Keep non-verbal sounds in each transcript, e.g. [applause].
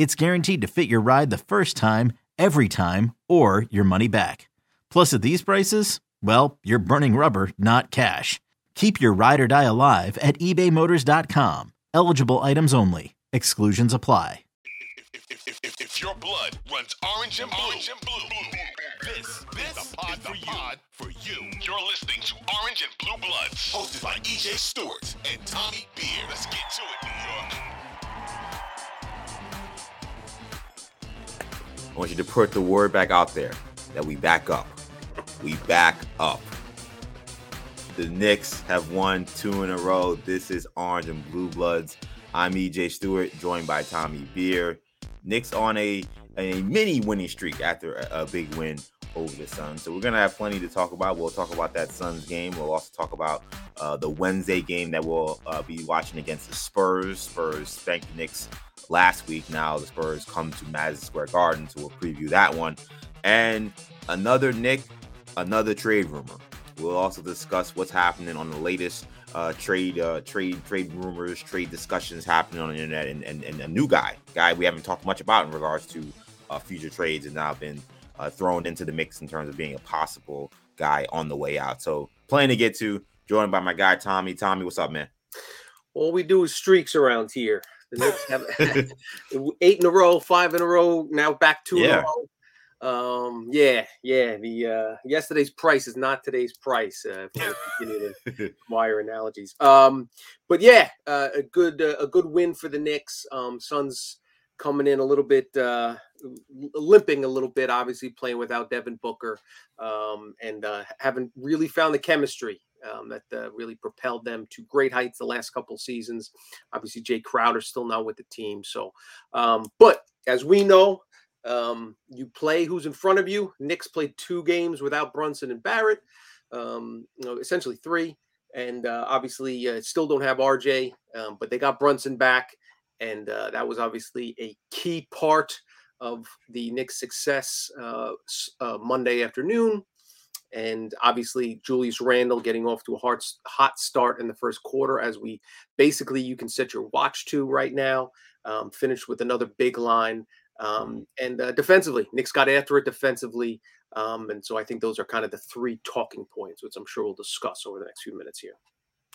it's guaranteed to fit your ride the first time, every time, or your money back. Plus, at these prices, well, you're burning rubber, not cash. Keep your ride or die alive at ebaymotors.com. Eligible items only. Exclusions apply. If, if, if, if, if your blood runs orange and blue, orange and blue, this, this is the pod, for, you. for you. You're listening to Orange and Blue Bloods, hosted by EJ Stewart and Tommy Beer. Let's get to it, New York. Want you to put the word back out there that we back up. We back up. The Knicks have won two in a row. This is Orange and Blue Bloods. I'm EJ Stewart, joined by Tommy Beer. Knicks on a, a mini winning streak after a, a big win over the Suns. So we're gonna have plenty to talk about. We'll talk about that Suns game. We'll also talk about uh, the Wednesday game that we'll uh, be watching against the Spurs. Spurs spanked the Knicks last week. Now the Spurs come to Madison Square Garden, so we'll preview that one. And another Nick, another trade rumor. We'll also discuss what's happening on the latest uh, trade, uh, trade, trade rumors, trade discussions happening on the internet, and, and, and a new guy, guy we haven't talked much about in regards to uh, future trades, and now been uh, thrown into the mix in terms of being a possible guy on the way out. So, plenty to get to. Joined by my guy Tommy. Tommy, what's up, man? All we do is streaks around here. The Knicks have [laughs] eight in a row, five in a row, now back two Yeah. in a row. Um, yeah, yeah. The uh yesterday's price is not today's price. Uh, if we continue to [laughs] wire analogies. Um, but yeah, uh, a good uh, a good win for the Knicks. Um, Suns coming in a little bit uh limping a little bit, obviously playing without Devin Booker, um, and uh, haven't really found the chemistry um, that uh, really propelled them to great heights the last couple seasons. Obviously, Jae Crowder still not with the team. So, um, but as we know, um, you play who's in front of you. Knicks played two games without Brunson and Barrett, um, you know, essentially three, and uh, obviously uh, still don't have RJ, um, but they got Brunson back, and uh, that was obviously a key part of the Knicks' success uh, uh, Monday afternoon. And obviously, Julius Randle getting off to a hot start in the first quarter, as we basically you can set your watch to right now. Um, finished with another big line. Um, and uh, defensively, Knicks got after it defensively. Um, and so I think those are kind of the three talking points, which I'm sure we'll discuss over the next few minutes here.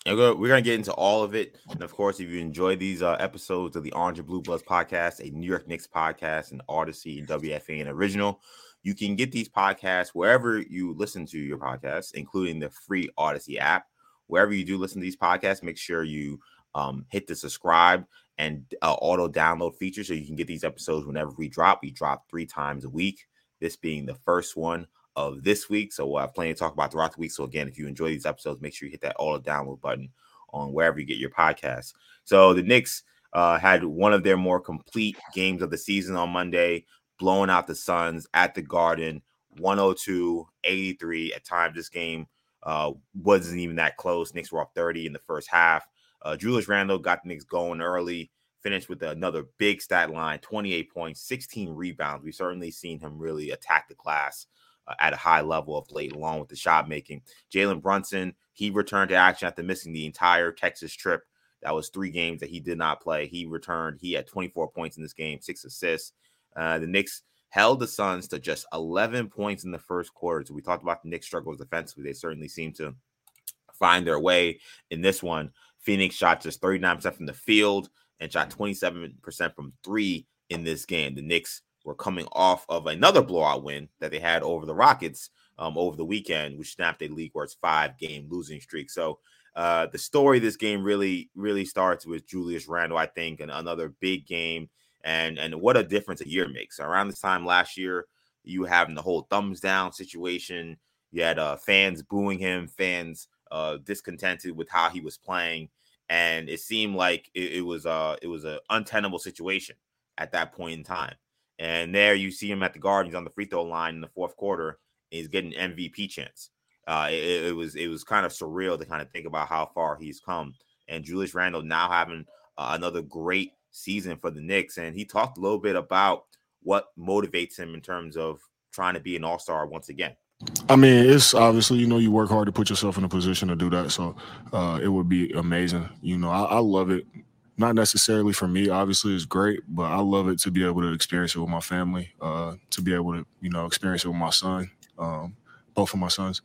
We're we're gonna get into all of it, and of course, if you enjoy these uh, episodes of the Orange and Blue Bloods podcast, a New York Knicks podcast, and Audacy and WFAN original, you can get these podcasts wherever you listen to your podcasts, including the free Audacy app. Wherever you do listen to these podcasts, make sure you um, hit the subscribe and uh, auto download feature so you can get these episodes whenever we drop. We drop three times a week. This being the first one of this week. So we'll have plenty to talk about throughout the week. So again, if you enjoy these episodes, make sure you hit that auto download button on wherever you get your podcasts. So the Knicks uh, had one of their more complete games of the season on Monday, blowing out the Suns at the Garden, 102 83. At times, this game uh, wasn't even that close. Knicks were up 30 in the first half. Uh, Julius Randle got the Knicks going early, finished with another big stat line 28 points, 16 rebounds. We've certainly seen him really attack the glass uh, at a high level of late, along with the shot making. Jalen Brunson, he returned to action after missing the entire Texas trip. That was three games that he did not play. He returned. He had 24 points in this game, six assists. Uh, the Knicks held the Suns to just 11 points in the first quarter. So we talked about the Knicks' struggles defensively. They certainly seem to find their way in this one. Phoenix shot just 39% from the field and shot 27% from three in this game. The Knicks were coming off of another blowout win that they had over the Rockets um, over the weekend, which snapped a league worst five game losing streak. So uh, the story this game really, really starts with Julius Randle, I think, and another big game. And and what a difference a year makes. Around this time last year, you having the whole thumbs down situation. You had uh, fans booing him, fans uh, discontented with how he was playing, and it seemed like it, it was uh it was an untenable situation at that point in time. And there you see him at the Guardians on the free throw line in the fourth quarter. He's getting MVP chance. Uh, it, it, was it was kind of surreal to kind of think about how far he's come. And Julius Randle now having uh, another great season for the Knicks, and he talked a little bit about what motivates him in terms of trying to be an All Star once again. I mean, it's obviously you know you work hard to put yourself in a position to do that, so uh, it would be amazing. You know, I, I love it not necessarily for me obviously it's great but i love it to be able to experience it with my family uh, to be able to you know experience it with my son um, both of my sons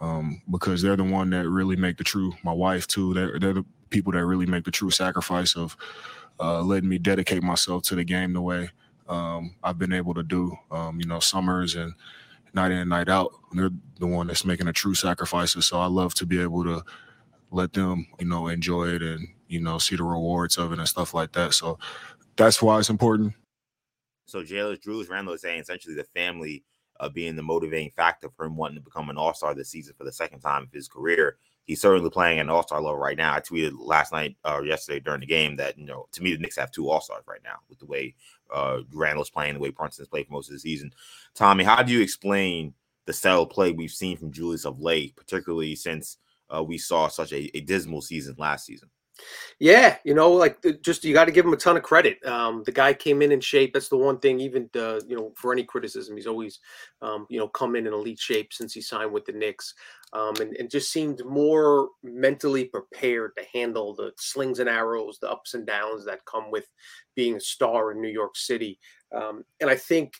um, because they're the one that really make the true my wife too they're, they're the people that really make the true sacrifice of uh, letting me dedicate myself to the game the way um, i've been able to do um, you know summers and night in and night out they're the one that's making the true sacrifices so i love to be able to let them you know enjoy it and you know, see the rewards of it and stuff like that. So that's why it's important. So Julius Julius Randle is saying essentially the family uh, being the motivating factor for him wanting to become an All Star this season for the second time of his career. He's certainly playing an All Star level right now. I tweeted last night or uh, yesterday during the game that you know to me the Knicks have two All Stars right now with the way uh, Randle's playing, the way Brunson's played for most of the season. Tommy, how do you explain the of play we've seen from Julius of late, particularly since uh, we saw such a, a dismal season last season? Yeah, you know, like just you got to give him a ton of credit. Um, the guy came in in shape. That's the one thing. Even uh, you know, for any criticism, he's always um, you know come in in elite shape since he signed with the Knicks, um, and, and just seemed more mentally prepared to handle the slings and arrows, the ups and downs that come with being a star in New York City. Um, and I think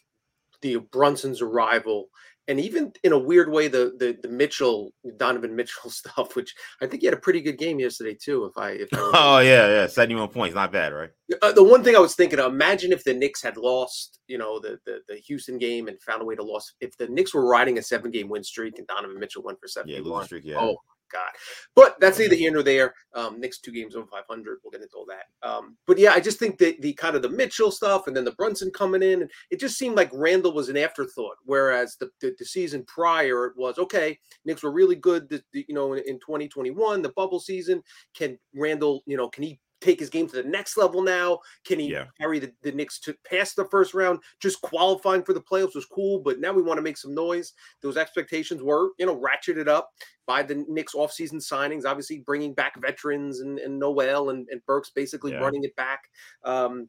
the Brunson's arrival and even in a weird way, the the the Mitchell Donovan Mitchell [laughs] stuff, which I think he had a pretty good game yesterday too. If I if I [laughs] oh yeah yeah seventy one points, not bad, right? Uh, the one thing I was thinking, of, imagine if the Knicks had lost, you know, the, the the Houston game and found a way to lose. If the Knicks were riding a seven game win streak and Donovan Mitchell went for seven, yeah, streak, yeah. Oh God. But that's neither here nor there. Um, next two games over 500. We'll get into all that. Um, but yeah, I just think that the kind of the Mitchell stuff and then the Brunson coming in, and it just seemed like Randle was an afterthought. Whereas the, the, the season prior, it was okay. Knicks were really good. The, the, you know, in, in 2021, the bubble season. Can Randle, you know, can he take his game to the next level now? Can he yeah. carry the, the Knicks to past the first round? Just qualifying for the playoffs was cool, but now we want to make some noise. Those expectations were, you know, ratcheted up by the Knicks offseason signings, obviously bringing back veterans and, and Noel and, and Burks basically yeah. running it back. Um,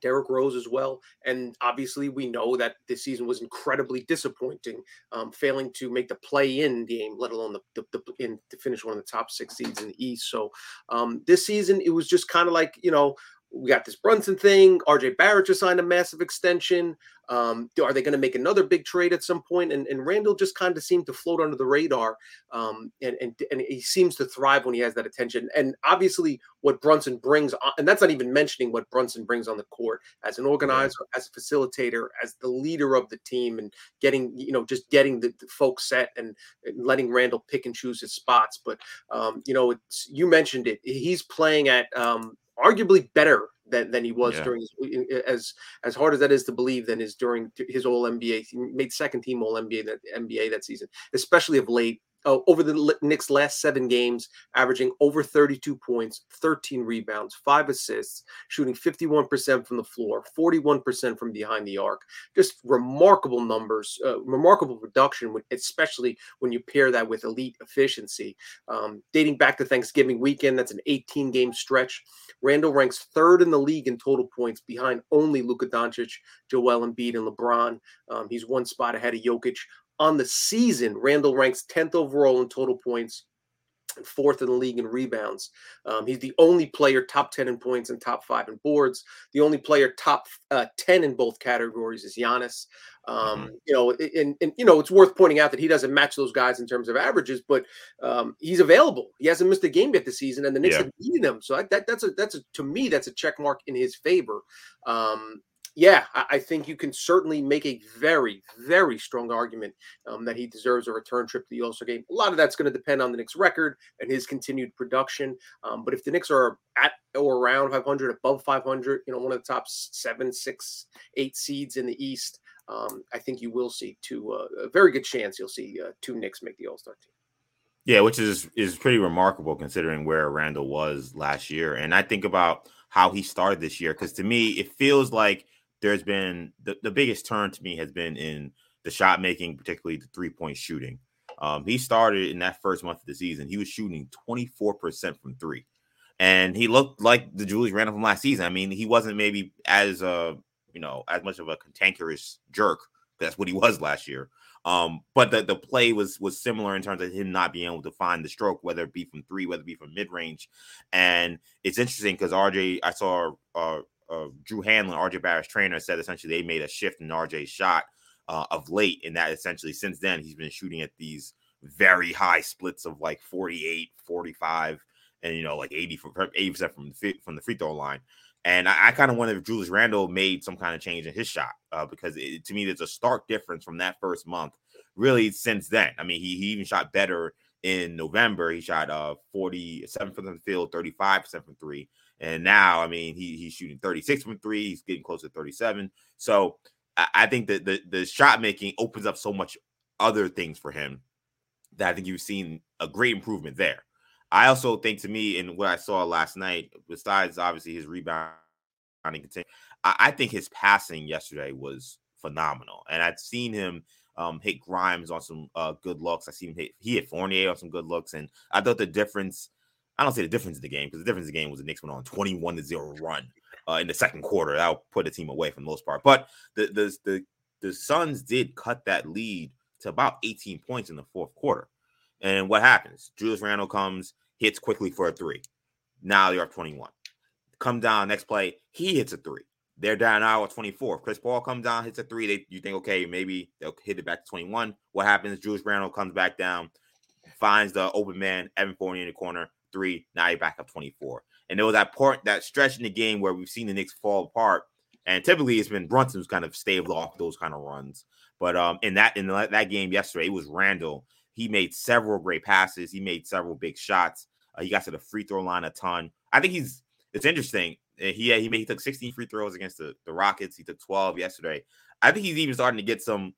Derrick Rose as well. And obviously, we know that this season was incredibly disappointing, um, failing to make the play-in game, let alone the, the, the, in to finish one of the top six seeds in the East. So um, this season, it was just kind of like you know we got this Brunson thing. RJ Barrett just signed a massive extension. Um, are they going to make another big trade at some point? And, and Randle just kind of seemed to float under the radar. Um, and, and, and he seems to thrive when he has that attention. And obviously, what Brunson brings, on, and that's not even mentioning what Brunson brings on the court as an organizer, as a facilitator, as the leader of the team, and getting, you know, just getting the, the folks set and, and, letting Randle pick and choose his spots. But, um, you know, it's, you mentioned it. He's playing at, um, arguably better than, than he was yeah. during his, as as hard as that is to believe than his during his all NBA. He made second team all NBA that NBA that season, especially of late uh, over the Knicks' last seven games, averaging over 32 points, 13 rebounds, five assists, shooting 51% from the floor, 41% from behind the arc. Just remarkable numbers, uh, remarkable production, especially when you pair that with elite efficiency. Um, dating back to Thanksgiving weekend, that's an 18 game stretch. Randle ranks third in the league in total points, behind only Luka Doncic, Joel Embiid, and LeBron. Um, he's one spot ahead of Jokic on the season, Randle ranks 10th overall in total points and fourth in the league in rebounds. Um, he's the only player top 10 in points and top five in boards. The only player top uh, 10 in both categories is Giannis. Um, mm-hmm. You know, and, and, you know, it's worth pointing out that he doesn't match those guys in terms of averages, but um, he's available. He hasn't missed a game yet this season, and the Knicks yeah. have beaten him. So I, that, that's a that's a to me that's a check mark in his favor. Um, yeah, I, I, think you can certainly make a very, very strong argument um, that he deserves a return trip to the All Star game. A lot of that's going to depend on the Knicks' record and his continued production. Um, but if the Knicks are at or around 500, above 500, you know, one of the top seven, six, eight seeds in the East, um, I think you will see two. Uh, a very good chance you'll see uh, two Knicks make the All Star team. Yeah, which is is pretty remarkable considering where Randle was last year. And I think about how he started this year because to me it feels like there's been the, the biggest turn to me has been in the shot making, particularly the three point shooting. Um, he started in that first month of the season, he was shooting 24% from three. And he looked like the Julius Randle from last season. I mean, he wasn't maybe as uh, you know, as much of a cantankerous jerk. That's what he was last year. Um, but the, the play was was similar in terms of him not being able to find the stroke, whether it be from three, whether it be from mid range. And it's interesting because RJ, I saw uh, uh, Drew Hanlen, RJ Barrett's trainer, said essentially they made a shift in RJ's shot uh, of late, and that essentially since then he's been shooting at these very high splits of like 48, 45, and you know like 80 from 80% from the from the free throw line. And I, I kind of wonder if Julius Randle made some kind of change in his shot uh, because it, to me, there's a stark difference from that first month. Really, since then, I mean, he, he even shot better in November. He shot uh 47 from the field, 35 percent from three, and now, I mean, he he's shooting 36 from three. He's getting close to 37. So I, think that the the shot making opens up so much other things for him that I think you've seen a great improvement there. I also think to me, and what I saw last night, besides obviously his rebounding, I, I think his passing yesterday was phenomenal, and I'd seen him um, hit Grimes on some uh, good looks. I seen him hit he hit Fournier on some good looks, and I thought the difference. I don't say the difference in the game because the difference in the game was the Knicks went on twenty one to zero run uh, in the second quarter. That'll put the team away for the most part. But the the the the Suns did cut that lead to about eighteen points in the fourth quarter. And what happens? Julius Randle comes, hits quickly for a three. Now they're up 21. Come down next play, he hits a three. They're down now at 24. Chris Paul comes down, hits a three. They you think, okay, maybe they'll hit it back to 21. What happens? Julius Randle comes back down, finds the open man, Evan Fournier in the corner, three. Now you're back up 24. And there was that part, that stretch in the game where we've seen the Knicks fall apart. And typically it's been Brunson who's kind of staved off those kind of runs. But um, in that in that game yesterday, it was Randle. he made several great passes. He made several big shots. Uh, he got to the free throw line a ton. I think he's. It's interesting. Uh, he he made he took 16 free throws against the, the Rockets. He took 12 yesterday. I think he's even starting to get some.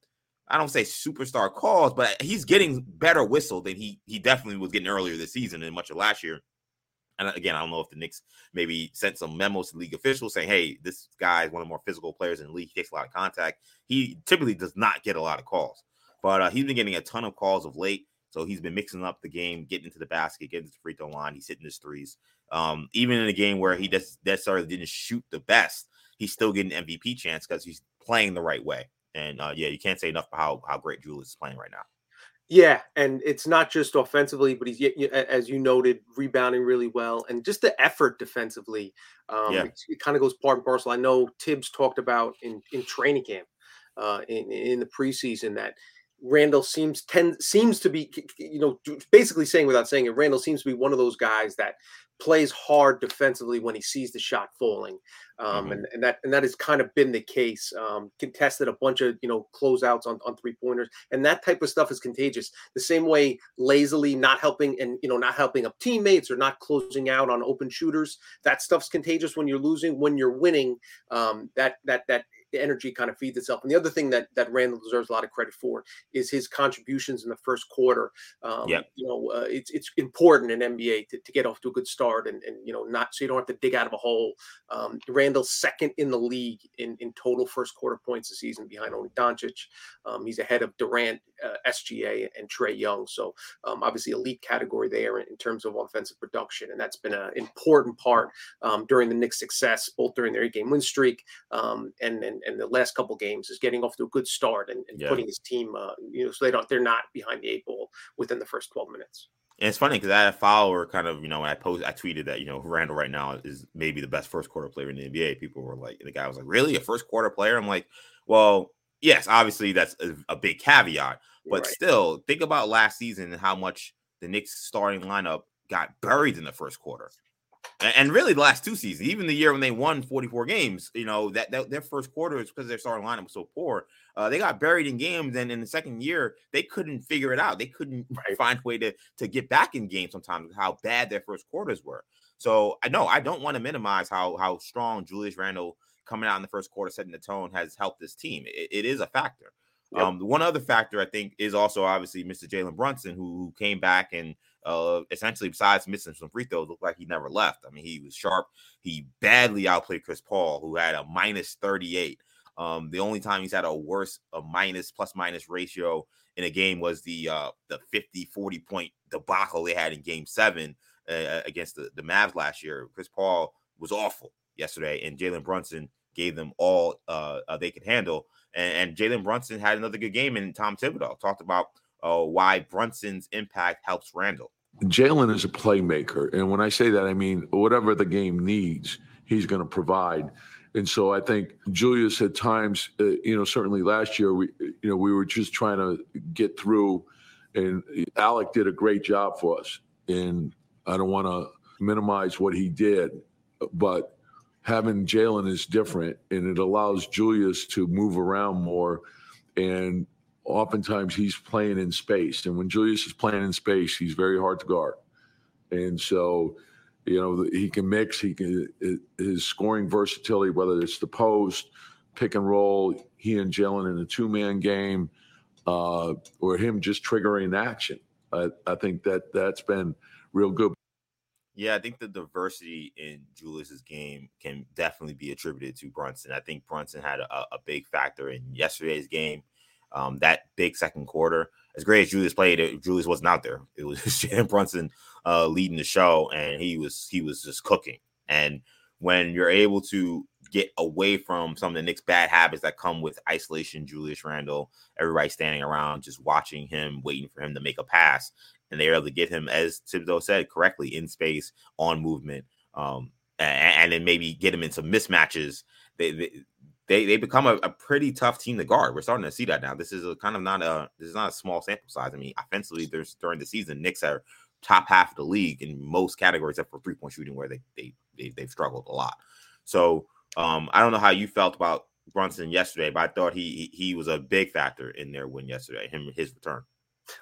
I don't say superstar calls, but he's getting better whistle than he he definitely was getting earlier this season and much of last year. And again, I don't know if the Knicks maybe sent some memos to league officials saying, "Hey, this guy is one of the more physical players in the league. He takes a lot of contact. He typically does not get a lot of calls." But uh, he's been getting a ton of calls of late. So he's been mixing up the game, getting into the basket, getting to the free throw line. He's hitting his threes. Um, even in a game where he just necessarily didn't shoot the best, he's still getting MVP chance because he's playing the right way. And uh, yeah, you can't say enough about how, how great Julius is playing right now. Yeah, and it's not just offensively, but he's as you noted, rebounding really well, and just the effort defensively. Um, yeah. it, it kind of goes part and parcel. I know Tibbs talked about in in training camp, uh, in in the preseason that Randle seems tend seems to be you know basically saying without saying it Randle seems to be one of those guys that plays hard defensively when he sees the shot falling um, mm-hmm. and, and that and that has kind of been the case um, contested a bunch of you know closeouts on, on three pointers and that type of stuff is contagious the same way lazily not helping and you know not helping up teammates or not closing out on open shooters that stuff's contagious when you're losing when you're winning um, that that that the energy kind of feeds itself. And the other thing that that Randle deserves a lot of credit for is his contributions in the first quarter. Um, yeah. You know, uh, it's it's important in NBA to, to get off to a good start and, and you know not so you don't have to dig out of a hole. Um, Randle's second in the league in, in total first quarter points this season behind only Doncic. Um, he's ahead of Durant, uh, SGA, and Trae Young. So um, obviously elite category there in, in, terms of offensive production, and that's been an important part um, during the Knicks' success, both during their eight-game win streak um, and and and the last couple games is getting off to a good start and, and yeah. putting his team, uh, you know, so they don't they're not behind the eight ball within the first twelve minutes. And it's funny because I had a follower kind of, you know, when I posted, I tweeted that, you know, Randle right now is maybe the best first quarter player in the NBA. People were like, the guy was like, really? A first quarter player? I'm like, well, yes, obviously that's a, a big caveat, but right. still think about last season and how much the Knicks starting lineup got buried in the first quarter. And really the last two seasons, even the year when they won 44 games, you know, that, that their first quarter is because their starting lineup was so poor. Uh, they got buried in games, and in the second year, they couldn't figure it out. They couldn't [laughs] right. find a way to to get back in games sometimes how bad their first quarters were. So I know I don't want to minimize how how strong Julius Randle coming out in the first quarter, setting the tone, has helped this team. it, it is a factor. Yep. Um, one other factor I think is also obviously Mr. Jalen Brunson, who, who came back and uh, essentially, besides missing some free throws, looked like he never left. I mean, he was sharp. He badly outplayed Chris Paul, who had a minus 38. Um, the only time he's had a worse, a minus plus minus ratio in a game was the uh, the 50 40 point debacle they had in game seven uh, against the, the Mavs last year. Chris Paul was awful yesterday, and Jalen Brunson gave them all uh, uh, they could handle. And, and Jalen Brunson had another good game, and Tom Thibodeau talked about uh, why Brunson's impact helps Randle. Jalen is a playmaker, and when I say that, I mean whatever the game needs, he's going to provide. And so I think Julius at times, uh, you know, certainly last year we, you know, we were just trying to get through, and Alec did a great job for us. And I don't want to minimize what he did, but having Jalen is different, and it allows Julius to move around more. And oftentimes he's playing in space, and when Julius is playing in space, he's very hard to guard. And so, you know, he can mix. He can his scoring versatility, whether it's the post, pick and roll, he and Jalen in a two man game, uh, or him just triggering action. I, I think that that's been real good. Yeah, I think the diversity in Julius's game can definitely be attributed to Brunson. I think Brunson had a, a big factor in yesterday's game. Um, that big second quarter, as great as Julius played, it, Julius wasn't out there. It was [laughs] Jalen Brunson uh, leading the show, and he was he was just cooking. And when you're able to get away from some of the Knicks' bad habits that come with isolation, Julius Randle, everybody standing around just watching him, waiting for him to make a pass, and they're able to get him, as Thibodeau said correctly, in space, on movement, um, and, and, then maybe get him in some mismatches. They they, they, they become a, a, pretty tough team to guard. We're starting to see that now. This is a kind of not a this is not a small sample size. I mean, offensively, there's during the season, Knicks are top half of the league in most categories, except for three point shooting, where they they, they they've struggled a lot. So um, I don't know how you felt about Brunson yesterday, but I thought he he was a big factor in their win yesterday. Him his return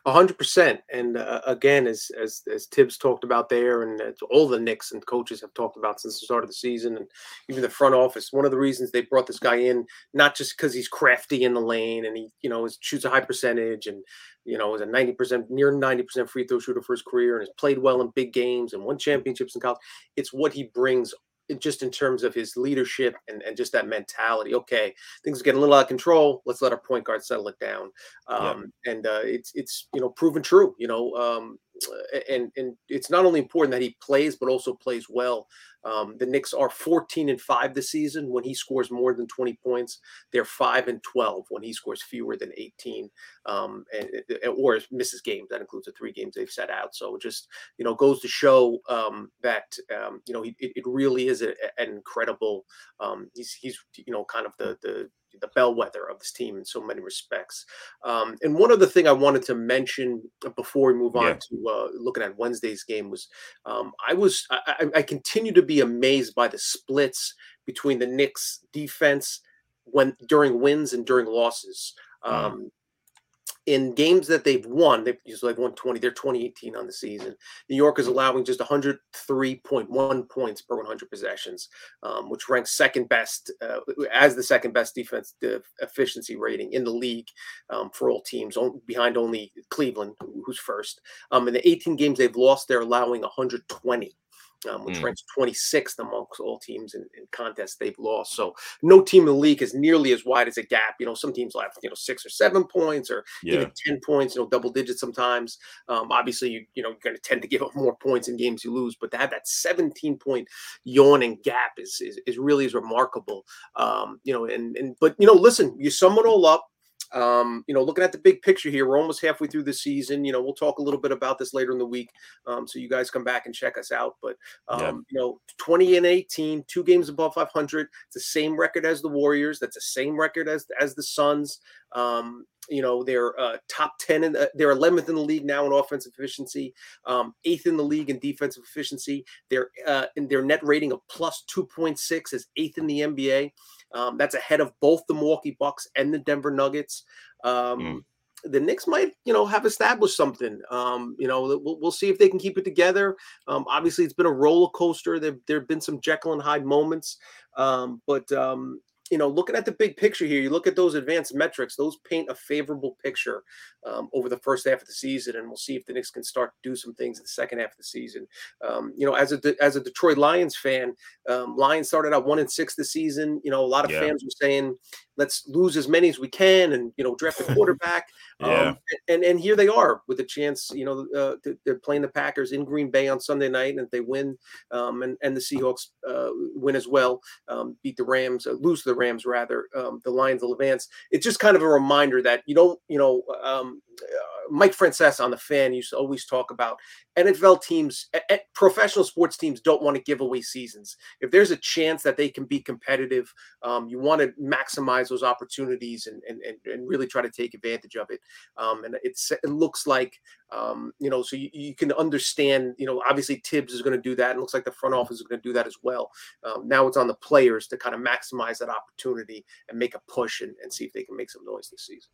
hundred percent. And uh, again, as as as Tibbs talked about there, and all the Knicks and coaches have talked about since the start of the season, and even the front office. One of the reasons they brought this guy in, not just because he's crafty in the lane and he, you know, shoots a high percentage and you know is a ninety percent, near ninety percent free throw shooter for his career, and has played well in big games and won championships in college. It's what he brings just in terms of his leadership and, and just that mentality. Okay, things get a little out of control. Let's let our point guard settle it down. Um, yeah. And uh, it's it's you know proven true. You know, um, and and it's not only important that he plays, but also plays well. Um, the Knicks are 14 and five this season when he scores more than 20 points. They're five and 12 when he scores fewer than 18, um, and, or misses games. That includes the three games they've set out. So just you know goes to show um, that um, you know it, it, really is a, an incredible. Um, he's he's you know kind of the the the bellwether of this team in so many respects. Um, and one other thing I wanted to mention before we move on yeah. to uh, looking at Wednesday's game was um, I was I, I, continue to be amazed by the splits between the Knicks defense when during wins and during losses. Mm. Um, in games that they've won, they've just like won 20, they're 2018 on the season. New York is allowing just 103.1 points per 100 possessions, um, which ranks second best uh, as the second best defense efficiency rating in the league um, for all teams, behind only Cleveland, who's first. Um, in the 18 games they've lost, they're allowing 120 um, which mm. ranks 26th amongst all teams in, in, contests they've lost. So no team in the league is nearly as wide as a gap. You know, some teams have you know six or seven points, or yeah. even 10 points. You know, double digits sometimes. Um, obviously, you you know you're going to tend to give up more points in games you lose, but to have that 17 point yawning gap is is, is really is remarkable. Um, you know, and and but you know, listen, you sum it all up um, you know, looking at the big picture here, we're almost halfway through the season. You know, we'll talk a little bit about this later in the week. Um, so you guys come back and check us out. But um, yeah. you know, 20 and 18, two games above 500. It's the same record as the Warriors. That's the same record as as the Suns. Um, you know, they're uh, top 10 in the, they're 11th in the league now in offensive efficiency, um, eighth in the league in defensive efficiency. They're uh, in their net rating of plus 2.6 is eighth in the NBA. Um, that's ahead of both the Milwaukee Bucks and the Denver Nuggets. Um, mm the Knicks might, you know, have established something. Um, you know, we'll, we'll see if they can keep it together. Um, obviously, it's been a roller coaster. There there have been some Jekyll and Hyde moments, um, but um, you know, looking at the big picture here, you look at those advanced metrics; those paint a favorable picture um, over the first half of the season, and we'll see if the Knicks can start to do some things in the second half of the season. Um, you know, as a as a Detroit Lions fan, um, Lions started out one and six this season. You know, a lot of yeah. fans were saying, "Let's lose as many as we can," and you know, draft a [laughs] quarterback. Yeah. Um, and and here they are with a chance. You know, uh, they're playing the Packers in Green Bay on Sunday night, and if they win, um, and and the Seahawks uh, win as well, um, beat the Rams, uh, lose the Rams rather, the Lions will advance. It's just kind of a reminder that you don't, you know. Mike Francesa on the fan used to always talk about NFL teams, professional sports teams don't want to give away seasons. If there's a chance that they can be competitive, um, you want to maximize those opportunities and, and, and really try to take advantage of it. Um, and it's, it looks like, um, you know, so you, you, can understand, you know, obviously Tibbs is going to do that. And looks like the front office is going to do that as well. Um, now it's on the players to kind of maximize that opportunity and make a push and, and see if they can make some noise this season.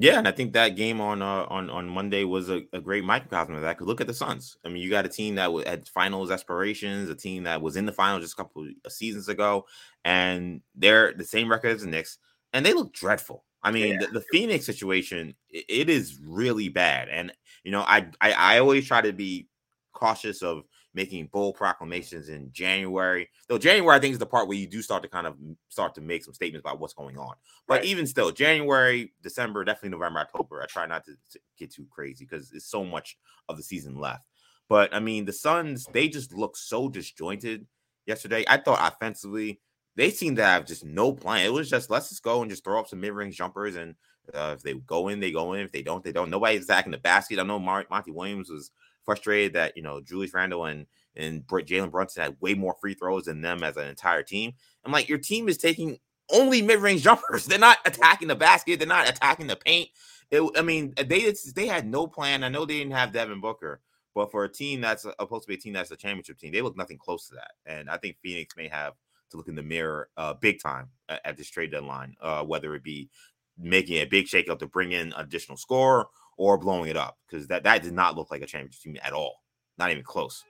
Yeah, and I think that game on uh, on on Monday was a, a great microcosm of that. Because look at the Suns. I mean, you got a team that had finals aspirations, a team that was in the finals just a couple of seasons ago, and they're the same record as the Knicks, and they look dreadful. I mean, yeah. the, the, Phoenix situation it, it is really bad, and you know, I, I I always try to be cautious of making bold proclamations in January. Though January, I think, is the part where you do start to kind of start to make some statements about what's going on. But right. even still, January, December, definitely November, October, I try not to, to get too crazy because it's so much of the season left. But I mean, the Suns, they just look so disjointed yesterday. I thought offensively, they seemed to have just no plan. It was just let's just go and just throw up some mid-range jumpers, and uh, if they go in, they go in. If they don't, they don't. Nobody's attacking the basket. I know Monty Williams was frustrated that you know Julius Randle and and Jalen Brunson had way more free throws than them as an entire team. I'm like, your team is taking only mid-range [laughs] jumpers. They're not attacking the basket. They're not attacking the paint. It, I mean, they they had no plan. I know they didn't have Devin Booker, but for a team that's supposed to be a team that's a championship team, they look nothing close to that. And I think Phoenix may have to look in the mirror uh, big time at, at this trade deadline, uh, whether it be making a big shakeout to bring in additional score or blowing it up because that that did not look like a championship team at all, not even close.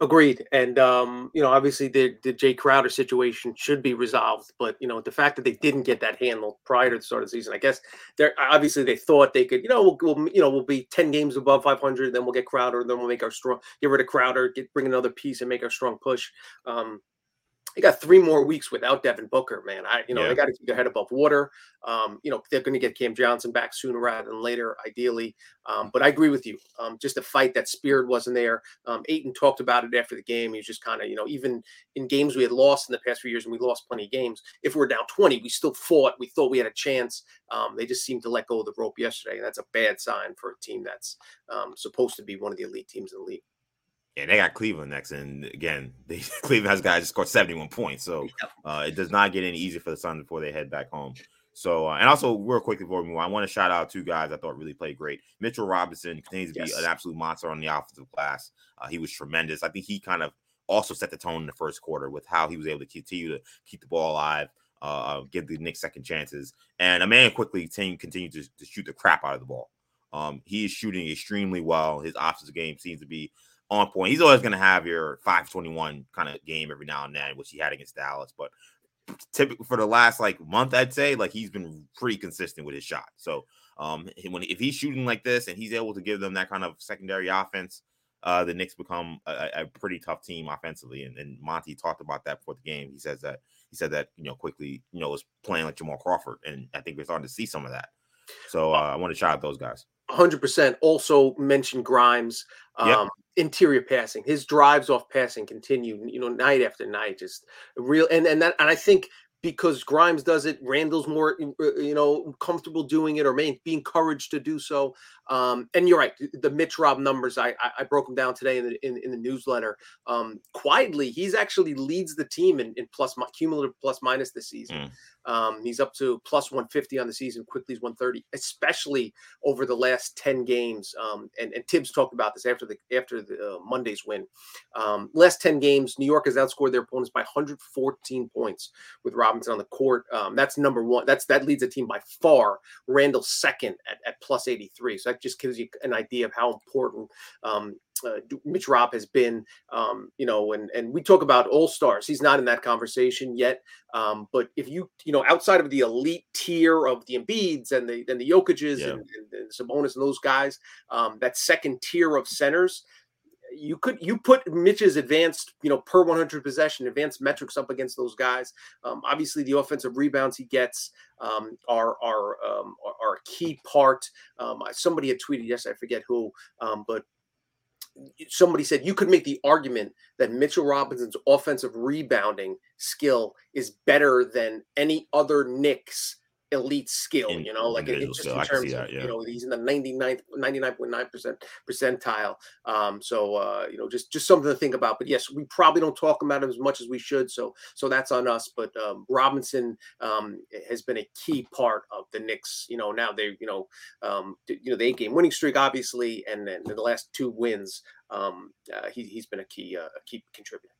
Agreed, and um, you know, obviously the the Jae Crowder situation should be resolved, but you know, the fact that they didn't get that handled prior to the start of the season, I guess they're obviously they thought they could, you know, we'll, we'll you know we'll be ten games above 500, then we'll get Crowder, then we'll make our strong, get rid of Crowder, get bring another piece and make our strong push. Um, they got three more weeks without Devin Booker, man. I, you know, yeah. they got to keep their head above water. Um, you know, they're going to get Cam Johnson back sooner rather than later, ideally. Um, but I agree with you. Um, just a fight that spirit wasn't there. Um, Ayton talked about it after the game. He was just kind of, you know, even in games we had lost in the past few years, and we lost plenty of games. If we are down 20, we still fought. We thought we had a chance. Um, they just seemed to let go of the rope yesterday, and that's a bad sign for a team that's um, supposed to be one of the elite teams in the league. Yeah, they got Cleveland next, and again, [laughs] they, Cleveland has guys scored seventy one points, so uh, it does not get any easier for the Suns before they head back home. So, uh, and also, real quickly before we move on, I want to shout out two guys I thought really played great. Mitchell Robinson continues to yes. be an absolute monster on the offensive glass. Uh, he was tremendous. I think he kind of also set the tone in the first quarter with how he was able to continue to keep the ball alive, uh, uh give the Knicks second chances, and Immanuel Quickley team continued to, to shoot the crap out of the ball. Um, he is shooting extremely well. His offensive game seems to be on point. He's always going to have your 521 kind of game every now and then, which he had against Dallas. But typically for the last like month, I'd say like he's been pretty consistent with his shot. So um, when if he's shooting like this and he's able to give them that kind of secondary offense, uh, the Knicks become a, a pretty tough team offensively. And, and, Monty talked about that before the game. He says that he said that you know Quickley you know was playing like Jamal Crawford, and I think we're starting to see some of that. So uh, I want to shout out those guys. 100% also mentioned Grimes. Um, yep. Interior passing, his drives off passing continue, you know, night after night, just real. And and that, and I think because Grimes does it, Randle's more, uh, you know, comfortable doing it or being encouraged to do so. Um, and you're right, the Mitch Rob numbers, I, I broke them down today in the in, in the newsletter. Um, quietly, he's actually leads the team in, in plus cumulative plus minus this season. Um, he's up to plus 150 on the season. Quickley's 130, especially over the last 10 games. Um, and, and Tibbs talked about this after the after the uh, Monday's win. Um, last 10 games, New York has outscored their opponents by 114 points with Robinson on the court. Um, that's number one. That's that leads the team by far. Randle second at, at plus 83. So that just gives you an idea of how important um, uh, Mitch Rob has been, um, you know, and and we talk about all stars. He's not in that conversation yet. Um, but if you, you know, outside of the elite tier of the Embiids and the and the Jokic's yeah. and, and, and Sabonis and those guys, um, that second tier of centers, you could you put Mitch's advanced, you know, per 100 possession, advanced metrics up against those guys. Um, obviously, the offensive rebounds he gets um, are are, um, are, are a key part. Um, somebody had tweeted yesterday, I forget who, um, but somebody said you could make the argument that Mitchell Robinson's offensive rebounding skill is better than any other Knicks elite skill, in, you know, like it, just skill. in terms that, yeah. of, you know, he's in the 99th, 99.9% percentile. Um, so, uh, you know, just, just something to think about, but yes, we probably don't talk about him as much as we should. So, so that's on us, but, um, Robinson, um, has been a key part of the Knicks, you know, now they, you know, um, you know, the eight game winning streak, obviously, and then the last two wins, um, uh, he, he's been a key, uh, a key contributor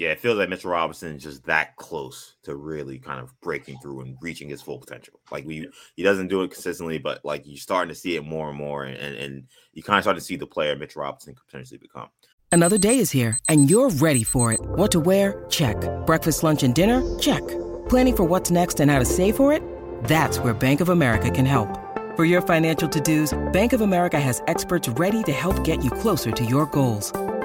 yeah, it feels like Mr. Robinson is just that close to really kind of breaking through and reaching his full potential. Like we, he doesn't do it consistently, but like you're starting to see it more and more, and and you kind of start to see the player Mitch Robinson could potentially become. Another day is here, and you're ready for it. What to wear? Check. Breakfast, lunch, and dinner? Check. Planning for what's next and how to save for it? That's where Bank of America can help. For your financial to-dos, Bank of America has experts ready to help get you closer to your goals.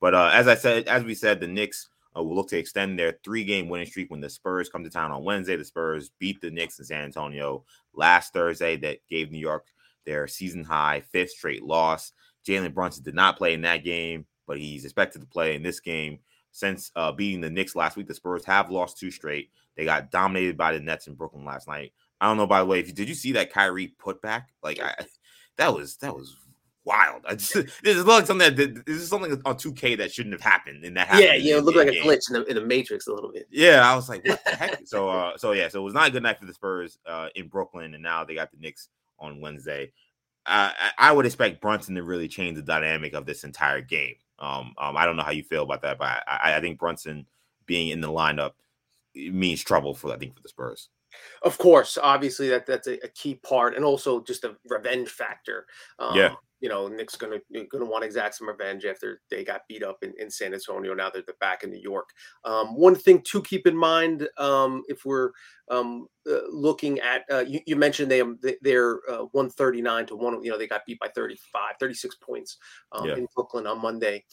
But uh, as I said, as we said, the Knicks uh, will look to extend their three-game winning streak when the Spurs come to town on Wednesday. The Spurs beat the Knicks in San Antonio last Thursday. That gave New York their season high fifth straight loss. Jalen Brunson did not play in that game, but he's expected to play in this game. Since uh, beating the Knicks last week, the Spurs have lost two straight. They got dominated by the Nets in Brooklyn last night. I don't know. By the way, if you, did you see that Kyrie putback? Like I, [laughs] that was that was wild. Just [laughs] this is like something that this is something on 2K that shouldn't have happened. And that happened. Yeah, yeah, it looked like game. a glitch in the, in the Matrix a little bit. Yeah, I was like, [laughs] what the heck? So, uh, so yeah, so it was not a good night for the Spurs uh, in Brooklyn, and now they got the Knicks on Wednesday. Uh, I would expect Brunson to really change the dynamic of this entire game. Um, um, I don't know how you feel about that, but I, I think Brunson being in the lineup means trouble for I think for the Spurs. Of course, obviously that that's a, a key part, and also just a revenge factor. Um, yeah you know, Knicks gonna gonna want to exact some revenge after they got beat up in, in San Antonio. Now they're back in New York. Um, one thing to keep in mind um, if we're um, uh, looking at, uh, you, you, mentioned they they're uh, 139 to one. You know, they got beat by 35, 36 points um, yeah. in Brooklyn on Monday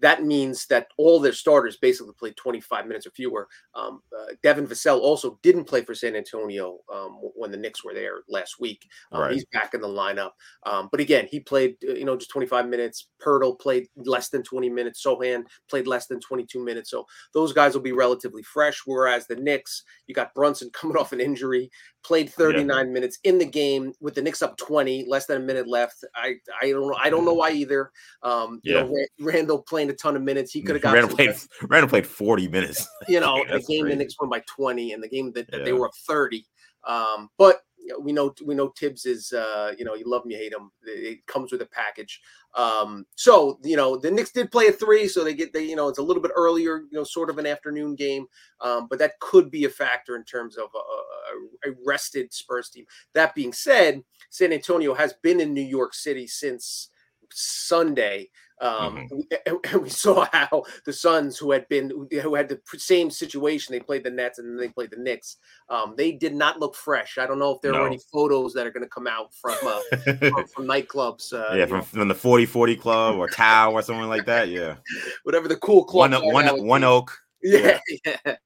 that means that all their starters basically played 25 minutes or fewer. Um, uh, Devin Vassell also didn't play for San Antonio um, when the Knicks were there last week. Um, right. He's back in the lineup. Um, but again, he played, uh, you know, just 25 minutes. Poeltl played less than 20 minutes. Sochan played less than 22 minutes. So those guys will be relatively fresh. Whereas the Knicks, you got Brunson [laughs] coming off an injury played 39 yeah. minutes in the game with the Knicks up 20, less than a minute left. I I don't know. I don't know why either. Um, yeah. You know, Randle playing a ton of minutes. He could have got [laughs] Randle played [laughs] Randle played 40 minutes. [laughs] You know, the game crazy. the Knicks won by 20, and the game that, that yeah. they were up 30. Um, but we know we know Tibbs is uh, you know you love him you hate him it comes with a package um, so you know the Knicks did play a three so they get they you know it's a little bit earlier you know sort of an afternoon game um, but that could be a factor in terms of a, a, a, rested Spurs team that being said San Antonio has been in New York City since Sunday, um, Mhm. [laughs] and, and we saw how the Suns, who had been who had the same situation, they played the Nets and then they played the Knicks. Um, they did not look fresh. I don't know if there No. are any photos that are going to come out from uh, [laughs] from, from nightclubs. Uh, yeah, from, from the 40 40 club or Tao or something like that. Yeah. [laughs] whatever the cool club. one, nowadays. one oak. Yeah, [laughs] yeah.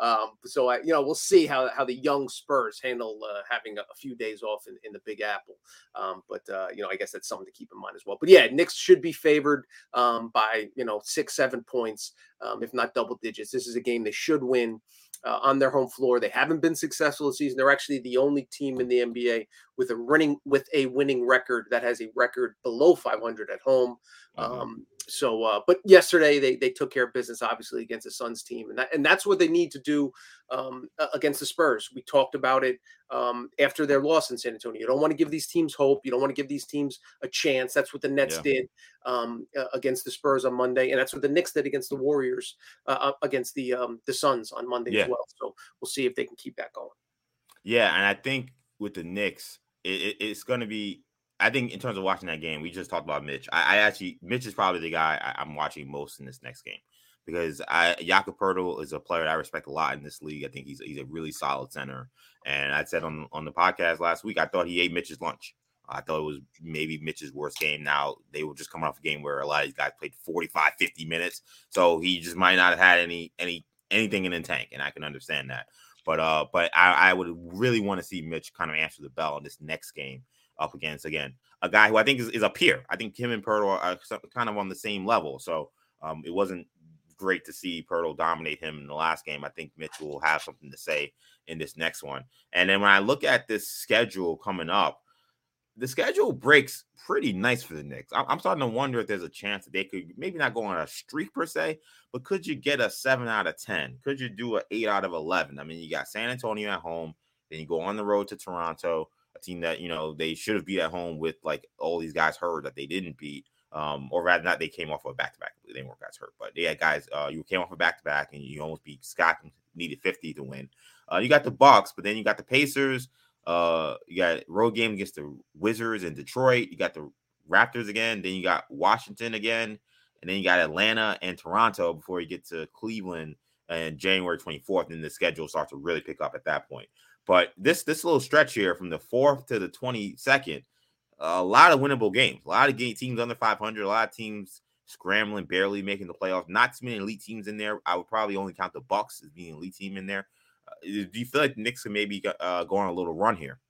Um, so I, you know, we'll see how how the young Spurs handle uh, having a, a few days off in, in the Big Apple. Um, but uh, you know, I guess that's something to keep in mind as well. But yeah, Knicks should be favored um, by you know six, seven points, um, if not double digits. This is a game they should win. Uh, on their home floor, they haven't been successful this season. They're actually the only team in the NBA with a running with a winning record that has a record below 500 at home. Mhm. So, uh, but yesterday they they took care of business, obviously against the Suns team, and that and that's what they need to do um, against the Spurs. We talked about it um, after their loss in San Antonio. You don't want to give these teams hope. You don't want to give these teams a chance. That's what the Nets Yeah. did um, uh, against the Spurs on Monday, and that's what the Knicks did against the Warriors uh, uh, against the um, the Suns on Monday Yeah. as well. So we'll see if they can keep that going. Yeah, and I think with the Knicks, it, it, it's going to be. I think in terms of watching that game, we just talked about Mitch. I, I actually, Mitch is probably the guy I, I'm watching most in this next game because I Jakob Poeltl is a player that I respect a lot in this league. I think he's he's a really solid center, and I said on on the podcast last week, I thought he ate Mitch's lunch. I thought it was maybe Mitch's worst game. Now they were just coming off a game where a lot of these guys played 45, 50 minutes, so he just might not have had any any anything in the tank, and I can understand that. But uh, but I, I would really want to see Mitch kind of answer the bell in this next game up against again a guy who I think is, is a peer. I think him and Poeltl are kind of on the same level. So um, it wasn't great to see Poeltl dominate him in the last game. I think Mitch will have something to say in this next one. And then when I look at this schedule coming up, the schedule breaks pretty nice for the Knicks. I'm, starting to wonder if there's a chance that they could maybe not go on a streak per se, but could you get a seven out of 10? Could you do a eight out of 11? I mean, you got San Antonio at home, then you go on the road to Toronto, team that, you know, they should have beat at home with like all these guys hurt that they didn't beat. Um, or rather not, they came off of a back to back. They weren't guys hurt, but they had guys. Uh, you came off a back to back, and you almost beat Scott. and Needed 50 to win. Uh, you got the Bucks, but then you got the Pacers. Uh, you got road game against the Wizards in Detroit. You got the Raptors again. Then you got Washington again, and then you got Atlanta and Toronto before you get to Cleveland and January 24th. And the schedule starts to really pick up at that point. But this this little stretch here from the fourth to the 22nd, a lot of winnable games. A lot of game teams under 500. A lot of teams scrambling, barely making the playoffs. Not too many elite teams in there. I would probably only count the Bucks as being an elite team in there. Uh, do you feel like the Knicks can maybe uh, go on a little run here?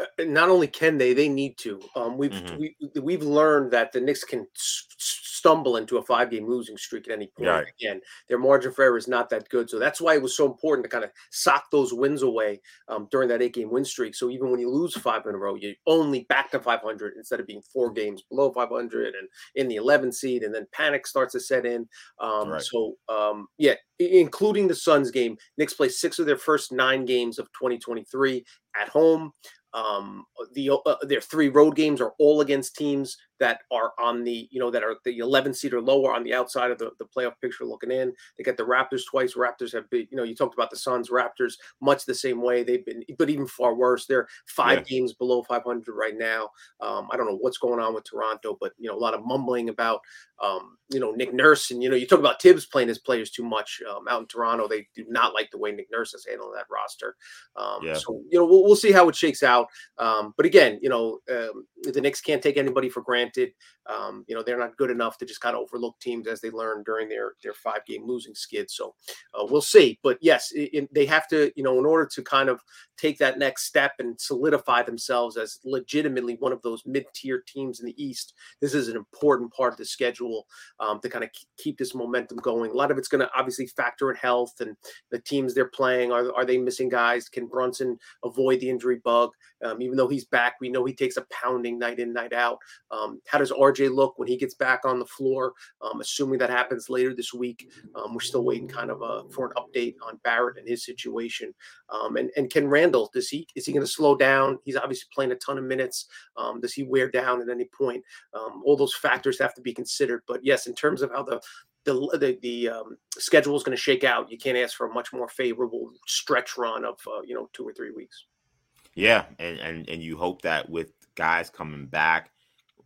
Uh, not only can they, they need to. Um, we've Mhm. we, we've learned that the Knicks can s- s- stumble into a five game losing streak at any point. Right. Again, their margin for error is not that good, so that's why it was so important to kind of sock those wins away um, during that eight game win streak. So even when you lose five in a row, you only back to 500 instead of being four games below 500 and in the 11th seed, and then panic starts to set in. Um, Right. So um, yeah, including the Suns game, Knicks play six of their first nine games of 2023 at home. Um, the uh, their three road games are all against teams that are on the you know that are the 11 seed or lower on the outside of the, the playoff picture looking in. They get the Raptors twice. Raptors have been you know you talked about the Suns. Raptors much the same way. They've been but even far worse. They're five Yeah. games below 500 right now. Um, I don't know what's going on with Toronto, but you know a lot of mumbling about um, you know Nick Nurse and you know you talk about Thibs playing his players too much um, out in Toronto. They do not like the way Nick Nurse is handling that roster. Um, Yeah. So you know we'll, we'll see how it shakes out. Um, but again, you know um, the Knicks can't take anybody for granted. Um, you know they're not good enough to just kind of overlook teams as they learn during their their five game losing skid. So uh, we'll see. But yes, it, it- they have to you know in order to kind of take that next step and solidify themselves as legitimately one of those mid tier teams in the East. This is an important part of the schedule um, to kind of keep this momentum going. A lot of it's going to obviously factor in health and the teams they're playing. Are, are they missing guys? Can Brunson avoid the injury bug? Um, even though he's back, we know he takes a pounding night in, night out. Um, how does RJ look when he gets back on the floor? Um, assuming that happens later this week, um, we're still waiting kind of uh, for an update on Barrett and his situation. Um, and and Ken Randle, does he is he going to slow down? He's obviously playing a ton of minutes. Um, does he wear down at any point? All those factors have to be considered. But yes, in terms of how the the the, the um, schedule is going to shake out, you can't ask for a much more favorable stretch run of uh, you know two or three weeks. Yeah, and, and and you hope that with guys coming back,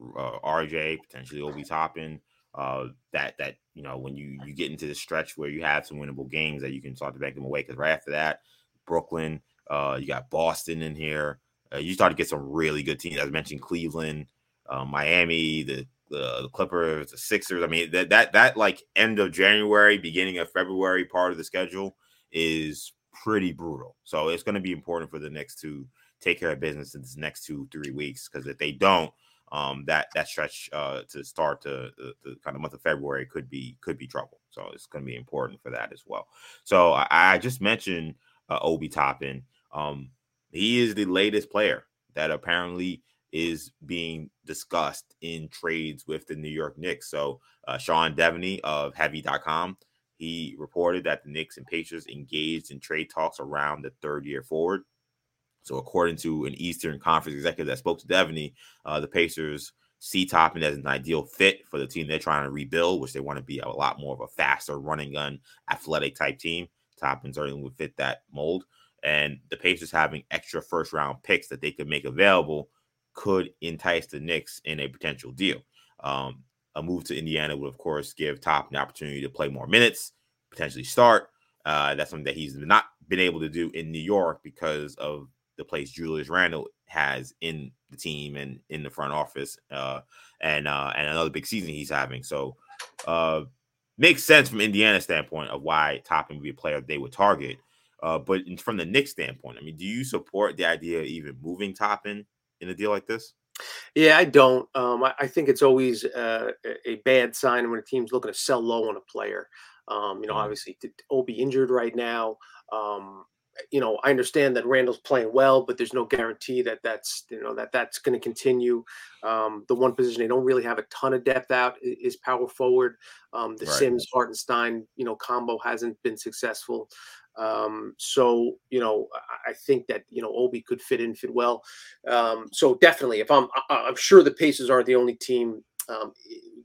uh, RJ, potentially Obi Toppin. Uh, that that you know when you you get into the stretch where you have some winnable games that you can start to bank them away. Because right after that, Brooklyn, uh, you got Boston in here. Uh, you start to get some really good teams. As mentioned, Cleveland, uh, Miami, the, the the Clippers, the Sixers. I mean that that that like end of January, beginning of February part of the schedule is pretty brutal. So it's going to be important for the Knicks to take care of business in this next two three weeks because if they don't, um, that that stretch uh, to start to the, the, kind of month of February could be could be trouble. So it's going to be important for that as well. So I, I just mentioned uh, Obi Toppin. Um, he is the latest player that apparently is being discussed in trades with the New York Knicks. So uh, Sean Deveney of Heavy.com he reported that the Knicks and Pacers engaged in trade talks around the third year forward. So, according to an Eastern Conference executive that spoke to Deveney, uh, the Pacers see Toppin as an ideal fit for the team they're trying to rebuild, which they want to be a lot more of a faster running gun, athletic type team. Toppin certainly would fit that mold. And the Pacers having extra first round picks that they could make available could entice the Knicks in a potential deal. Um, a move to Indiana would, of course, give Toppin opportunity to play more minutes, potentially start. Uh, that's something that he's not been able to do in New York because of the place Julius Randle has in the team and in the front office, uh, and uh, and another big season he's having. So, uh, makes sense from Indiana's standpoint of why Toppin would be a player they would target. Uh, but from the Knicks standpoint, I mean, do you support the idea of even moving Toppin in a deal like this? Yeah, I don't. Um, I, I, think it's always uh, a bad sign when a team's looking to sell low on a player. Um, you know, mm-hmm. obviously, Obi injured right now. Um, you know, I understand that Randle's playing well, but there's no guarantee that that's you know that that's going to continue. Um, the one position they don't really have a ton of depth out is power forward. Um, the right. Sims Hartenstein you know combo hasn't been successful. Um, so you know, I think that you know Obi could fit in, fit well. Um, so definitely, if I'm, I'm sure the Pacers aren't the only team um,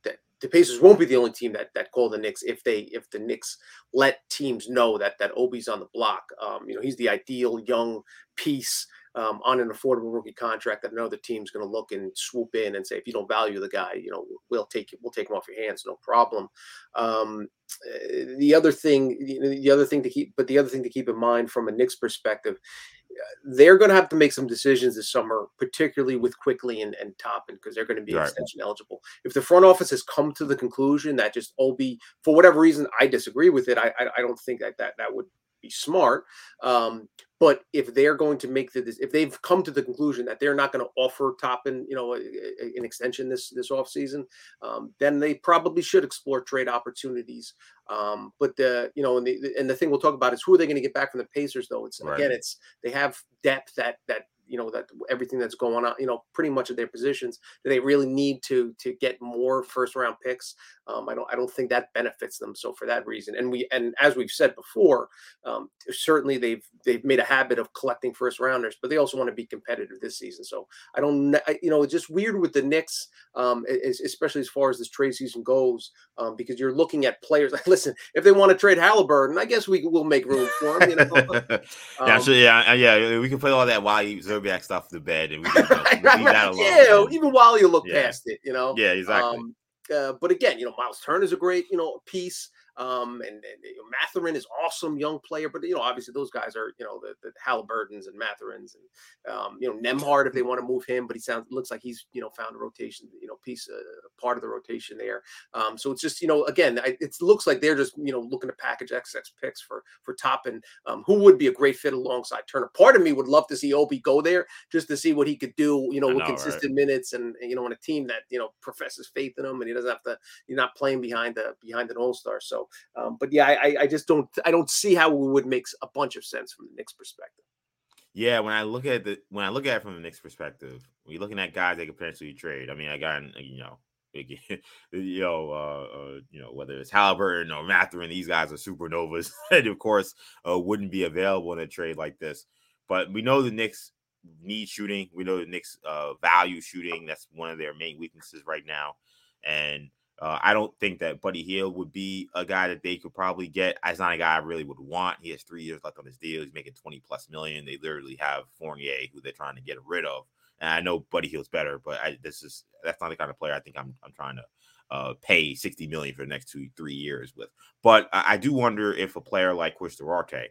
that the Pacers won't be the only team that that call the Knicks if they if the Knicks let teams know that that Obi's on the block. Um, you know, he's the ideal young piece um, on an affordable rookie contract that another team's going to look and swoop in and say, if you don't value the guy, you know, we'll take we'll take him off your hands, no problem. Um, eh, the other thing, the other thing to keep, but the other thing to keep in mind from a Knicks perspective, they're going to have to make some decisions this summer, particularly with Quickley and, and Toppin, because they're going to be right. extension eligible. If the front office has come to the conclusion that just Obi, for whatever reason, I disagree with it. I, I, I don't think that, that that would be smart. Um, but if they're going to make the, if they've come to the conclusion that they're not going to offer Toppin, you know, a, a, an extension this this off season, um, then they probably should explore trade opportunities. Um, but the, you know, and the and the thing we'll talk about is who are they going to get back from the Pacers? Though it's right. again, it's they have depth that that you know that everything that's going on, you know, pretty much at their positions. Do they really need to to get more first round picks? Um, I don't I don't think that benefits them. So for that reason, and we and as we've said before, um, certainly they've they've made a habit of collecting first rounders, but they also want to be competitive this season. So I don't you know it's just weird with the Knicks, um, especially as far as this trade season goes, um, because you're looking at players. Like [laughs] listen, if they want to trade Halliburton, I guess we will make room for him. You know? [laughs] yeah, um, yeah, yeah. We can play all that while Zerbiak stuff the bed, and we can you know, leave. Yeah, even while you look yeah. past it, you know. Yeah, exactly. Um, uh, but again, you know, Miles Turner is a great, you know, piece. Um, and, and you know, Mathurin is awesome young player, but you know, obviously those guys are, you know, the, the Halliburtons and Mathurins and, um, you know, Nembhard if they want to move him, but he sounds, looks like he's, you know, found a rotation, you know, piece, uh, part of the rotation there. Um, so it's just, you know, again, it looks like they're just, you know, looking to package XX picks for, for Toppin, um, who would be a great fit alongside Turner. Part of me would love to see Obi go there just to see what he could do, you know, with consistent right? minutes and, you know, on a team that, you know, professes faith in him and he doesn't have to, you're not playing behind the, behind an all-star. So, um, but yeah, I, I just don't I don't see how it would make a bunch of sense from the Knicks perspective. Yeah, when I look at the when I look at it from the Knicks perspective, you're looking at guys they could potentially trade. I mean, I got you know, [laughs] you know, uh, uh, you know, whether it's Halliburton or Mathurin, these guys are supernovas, [laughs] and of course, uh, wouldn't be available in a trade like this. But we know the Knicks need shooting. We know the Knicks uh, value shooting. That's one of their main weaknesses right now, and uh, I don't think that Buddy Hield would be a guy that they could probably get. It's not a guy I really would want. He has three years left on his deal. He's making 20 plus million. They literally have Fournier, who they're trying to get rid of. And I know Buddy Hield's better, but I, this is that's not the kind of player I think I'm I'm trying to uh, pay 60 million for the next two three years with. But I, I do wonder if a player like Chris Duarte,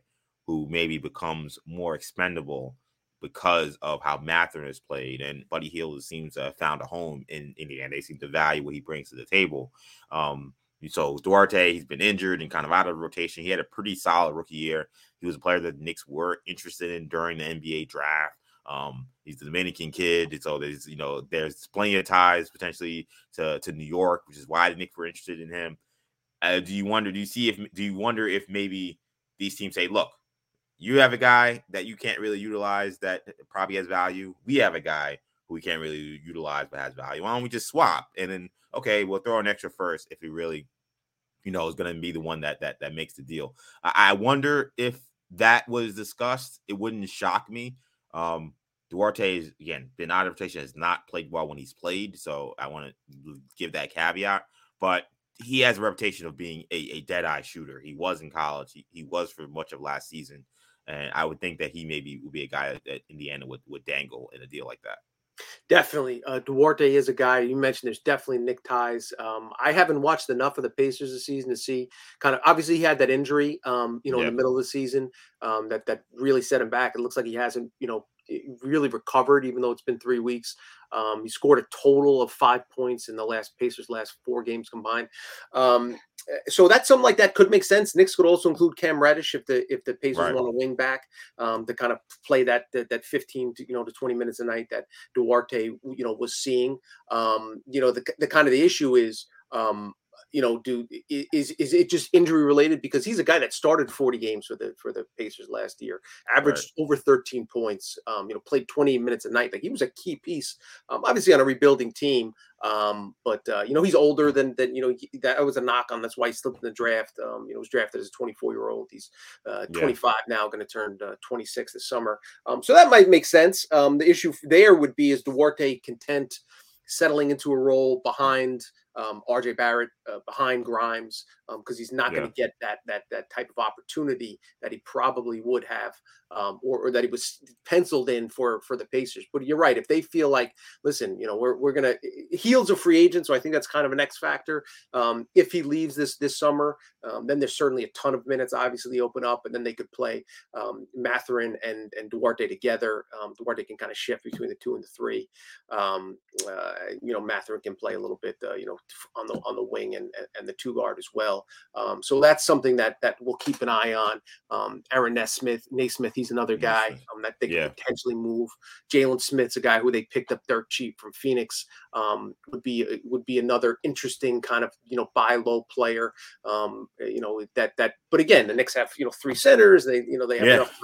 who maybe becomes more expendable because of how Mathurin has played, and Buddy Hield seems to have found a home in Indiana. They seem to value what he brings to the table. Um, so Duarte, he's been injured and kind of out of rotation. He had a pretty solid rookie year. He was a player that the Knicks were interested in during the NBA draft. Um, he's the Dominican kid, so there's you know there's plenty of ties potentially to to New York, which is why the Knicks were interested in him. Uh, do you wonder? Do you see if do you wonder if maybe these teams say, look, you have a guy that you can't really utilize that probably has value. We have a guy who we can't really utilize but has value. Why don't we just swap and then okay, we'll throw an extra first if he really, you know, is going to be the one that that that makes the deal. I, I wonder if that was discussed. It wouldn't shock me. Um, Duarte is again been out of rotation, has not played well when he's played, so I want to give that caveat. But he has a reputation of being a, a dead eye shooter. He was in college. He, he was for much of last season, and I would think that he maybe would be a guy that Indiana would would dangle in a deal like that. Definitely. Uh, Duarte is a guy you mentioned. There's definitely Nick ties. Um, I haven't watched enough of the Pacers this season to see kind of obviously he had that injury, um, you know, in the middle of the season um, that that really set him back. It looks like he hasn't, you know, really recovered, even though it's been three weeks. Um, he scored a total of five points in the last Pacers' last four games combined. Um, eh, so that's something like that could make sense. Knicks could also include Cam Reddish if the if the Pacers Right. want to wing back um, to kind of play that, that that 15 to you know to 20 minutes a night that Duarte you know was seeing. Um, you know the the kind of the issue is um, you know, do is is it just injury related? Because he's a guy that started 40 games for the for the Pacers last year, averaged over 13 points. Um, you know, played 20 minutes a night. Like he was a key piece, um, obviously on a rebuilding team. Um, but uh, you know, he's older than than you know he- that was a knock on. That's why he slipped in the draft. Um, you know, was drafted as a 24 year old. He's uh, Yeah. 25 now, going to turn uh, 26 this summer. Um, so that might make sense. Um, the issue there would be is Duarte content settling into a role behind um, RJ Barrett, uh, behind Grimes, because he's not going to get that that that type of opportunity that he probably would have, um, or, or that he was penciled in for for the Pacers. But you're right. If they feel like, listen, you know, we're we're gonna Hield's a free agent, so I think that's kind of an X factor. Um, if he leaves this this summer, um, then there's certainly a ton of minutes obviously open up, and then they could play um, Mathurin and and Duarte together. Um, Duarte can kind of shift between the two and the three. Um, uh, you know, Mathurin can play a little bit, uh, you know, on the on the wing and- and the two guard as well. Um, so that's something that that we'll keep an eye on. Um, Aaron Nesmith, Naismith, he's another guy um, that they Yeah. could potentially move. Jalen Smith's a guy who they picked up dirt cheap from Phoenix. Um, would be would be another interesting kind of you know buy low player. Um, you know that that. But again, the Knicks have you know three centers. They you know they have Yeah. enough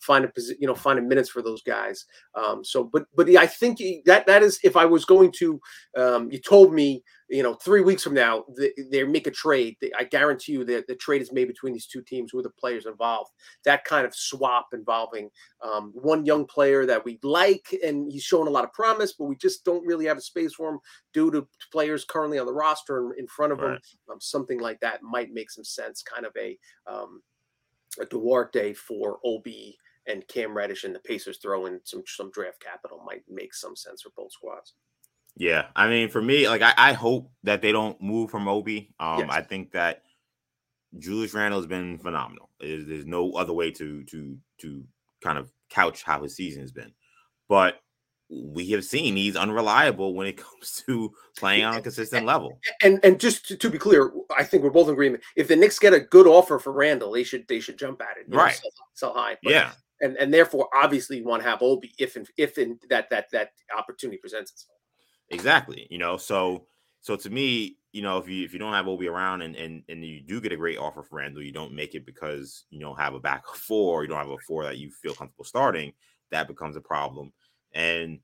finding you know finding minutes for those guys. Um, so but but yeah, I think that that is if I was going to um, you told me you know three weeks from now they, they make a trade. They, I guarantee you that the trade is made between these two teams. Are the players involved? That kind of swap involving um, one young player that we like and he's showing a lot of promise, but we just don't really have a space for him due to players currently on the roster and in front of him. Um, something like that might make some sense. Kind of a um, a Duarte for Obi and Cam Reddish and the Pacers throw in some some draft capital might make some sense for both squads. Yeah, I mean, for me, like I, I hope that they don't move from Obi. Um, Yes. I think that Julius Randle has been phenomenal. There's, there's no other way to to to kind of couch how his season has been, but we have seen he's unreliable when it [laughs] comes to playing on a consistent level. And and just to, to be clear, I think we're both in agreement. If the Knicks get a good offer for Randle, they should they should jump at it. you know, Right. sell, sell high. But- Yeah, And and therefore, obviously, you want to have Obi if if in that that that opportunity presents itself. Exactly. You know, so so to me, you know, if you if you don't have Obi around and and and you do get a great offer for Randle, you don't make it because you don't have a back [laughs] four, you don't have a four that you feel comfortable starting. That becomes a problem. And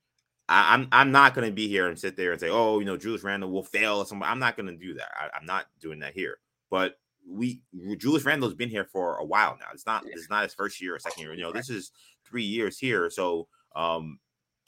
I, I'm I'm not going to be here and sit there and say, oh, you know, Julius Randle will fail. Or something. I'm not going to do that. I, I'm not doing that here. But we Julius Randle's been here for a while now. It's not it's not his first year or second year. You know, this is three years here. So um,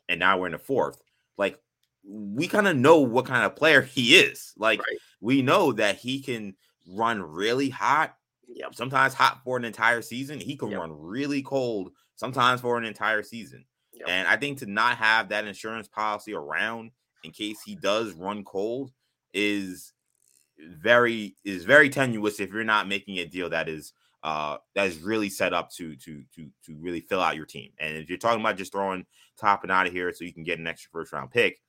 and now we're in the fourth. Like we kind of know what kind of player he is. Like Right. we know that he can run really hot, Yep. sometimes hot for an entire season. He can Yep. run really cold sometimes for an entire season. Yep. And I think to not have that insurance policy around in case he does run cold is very is very tenuous if you're not making a deal that is uh that is really set up to to to to really fill out your team. And if you're talking about just throwing Toppin out of here so you can get an extra first round pick,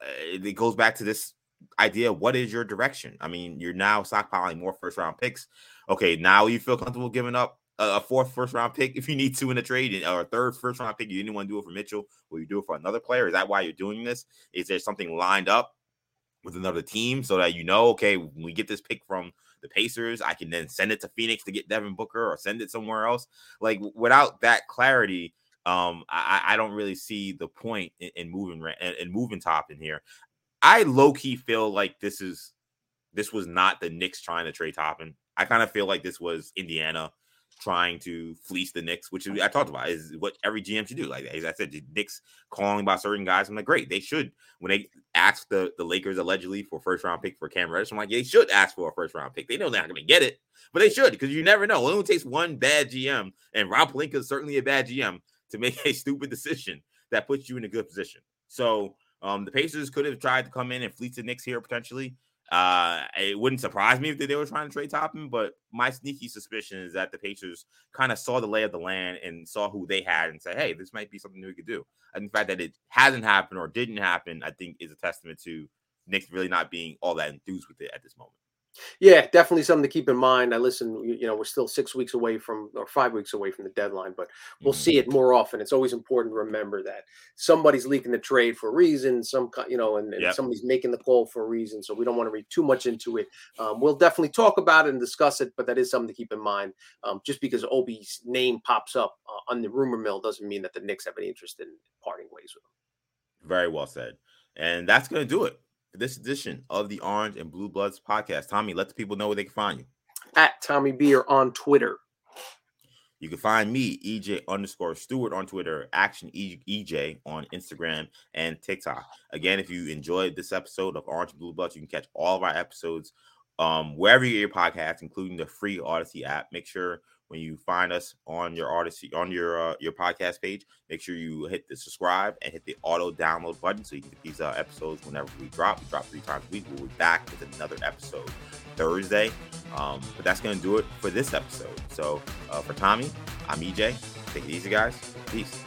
it goes back to this idea what is your direction? I mean, you're now stockpiling more first round picks. Okay, now you feel comfortable giving up a fourth first round pick [laughs] if you need to in a trade, or a third first round pick. You didn't want to do it for Mitchell. Will you do it for another player? Is that why you're doing this? Is there something lined up with another team so that you know, okay, when we get this pick from the Pacers, I can then send it to Phoenix to get Devin Booker or send it somewhere else. Like without that clarity, um, I, I don't really see the point in, in moving and moving Toppin here. I low key feel like this is this was not the Knicks trying to trade Toppin. I kind of feel like this was Indiana trying to fleece the Knicks, which I talked about is what every GM should do. Like as I said, the Knicks calling about certain guys. I'm like, great, they should. When they ask the, the Lakers allegedly for first round pick for Cam Reddish, I'm like, they should ask for a first round pick. They know they're not going to get it, but they should because you never know. It only takes one bad GM, and Rob Pelinka is certainly a bad GM to make a stupid decision that puts you in a good position. So um, the Pacers could have tried to come in and fleece the Knicks here potentially. Uh, it wouldn't surprise me if they, they were trying to trade Toppin, but my sneaky suspicion is that the Pacers kind of saw the lay of the land and saw who they had and said, "Hey, this might be something we could do." And the fact that it hasn't happened or didn't happen, I think, is a testament to Knicks really not being all that enthused with it at this moment. Yeah, definitely something to keep in mind. I listen, you know, we're still six weeks away from or five weeks away from the deadline, but we'll mm-hmm. see it more often. It's always important to remember that somebody's leaking the trade for a reason, some, you know, and, and yep. somebody's making the call for a reason. So we don't want to read too much into it. Um, we'll definitely talk about it and discuss it, but that is something to keep in mind. Um, just because Obi's name pops up uh, on the rumor mill doesn't mean that the Knicks have any interest in parting ways with him. Very well said. And that's going to do it this edition of the Orange and Blue Bloods podcast. Tommy, let the people know where they can find you. At Tommy Beer on Twitter. You can find me, EJ underscore Stewart on Twitter, Action EJ on Instagram and TikTok. Again, if you enjoyed this episode of Orange and Blue Bloods, you can catch all of our episodes um, wherever you get your podcast, including the free Audacy app. Make sure when you find us on your Audacy on your uh, your podcast page. Make sure you hit the subscribe and hit the auto download button so you can get these uh, episodes whenever we drop. We drop three times a week. We'll be back with another episode Thursday. Um, but that's gonna do it for this episode. So uh, for Tommy, I'm EJ. Take it easy, guys. Peace.